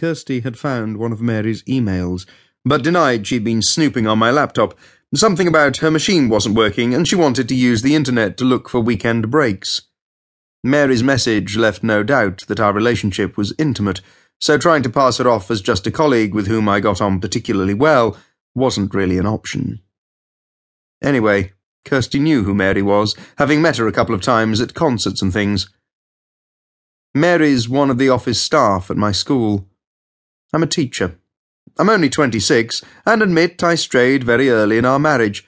Kirsty had found one of Mary's emails, but denied she'd been snooping on my laptop. Something about her machine wasn't working, and she wanted to use the internet to look for weekend breaks. Mary's message left no doubt that our relationship was intimate, so trying to pass her off as just a colleague with whom I got on particularly well wasn't really an option. Anyway, Kirsty knew who Mary was, having met her a couple of times at concerts and things. Mary's one of the office staff at my school. I'm a teacher. I'm only 26, and admit I strayed very early in our marriage.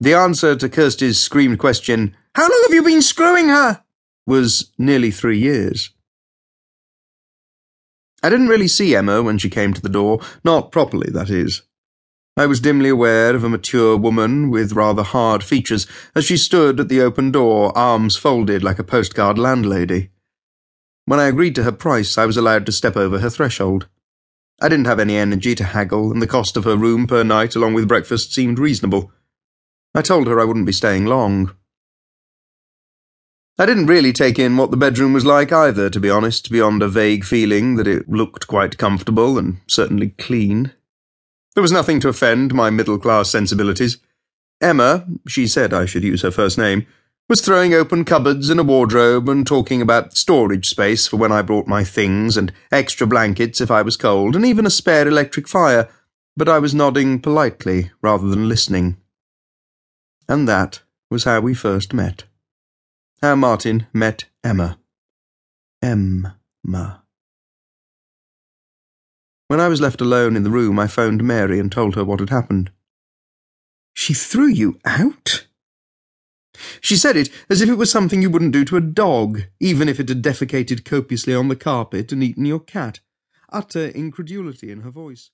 The answer to Kirsty's screamed question, How long have you been screwing her? was nearly three years. I didn't really see Emma when she came to the door, not properly, that is. I was dimly aware of a mature woman with rather hard features as she stood at the open door, arms folded like a postcard landlady. When I agreed to her price, I was allowed to step over her threshold. I didn't have any energy to haggle, and the cost of her room per night, along with breakfast, seemed reasonable. I told her I wouldn't be staying long. I didn't really take in what the bedroom was like either, to be honest, beyond a vague feeling that it looked quite comfortable and certainly clean. There was nothing to offend my middle class sensibilities. Emma, she said I should use her first name, was throwing open cupboards and a wardrobe and talking about storage space for when I brought my things and extra blankets if I was cold and even a spare electric fire, but I was nodding politely rather than listening. And that was how we first met how Martin met Emma. Emma. When I was left alone in the room, I phoned Mary and told her what had happened. She threw you out? She said it as if it was something you wouldn't do to a dog, even if it had defecated copiously on the carpet and eaten your cat. Utter incredulity in her voice.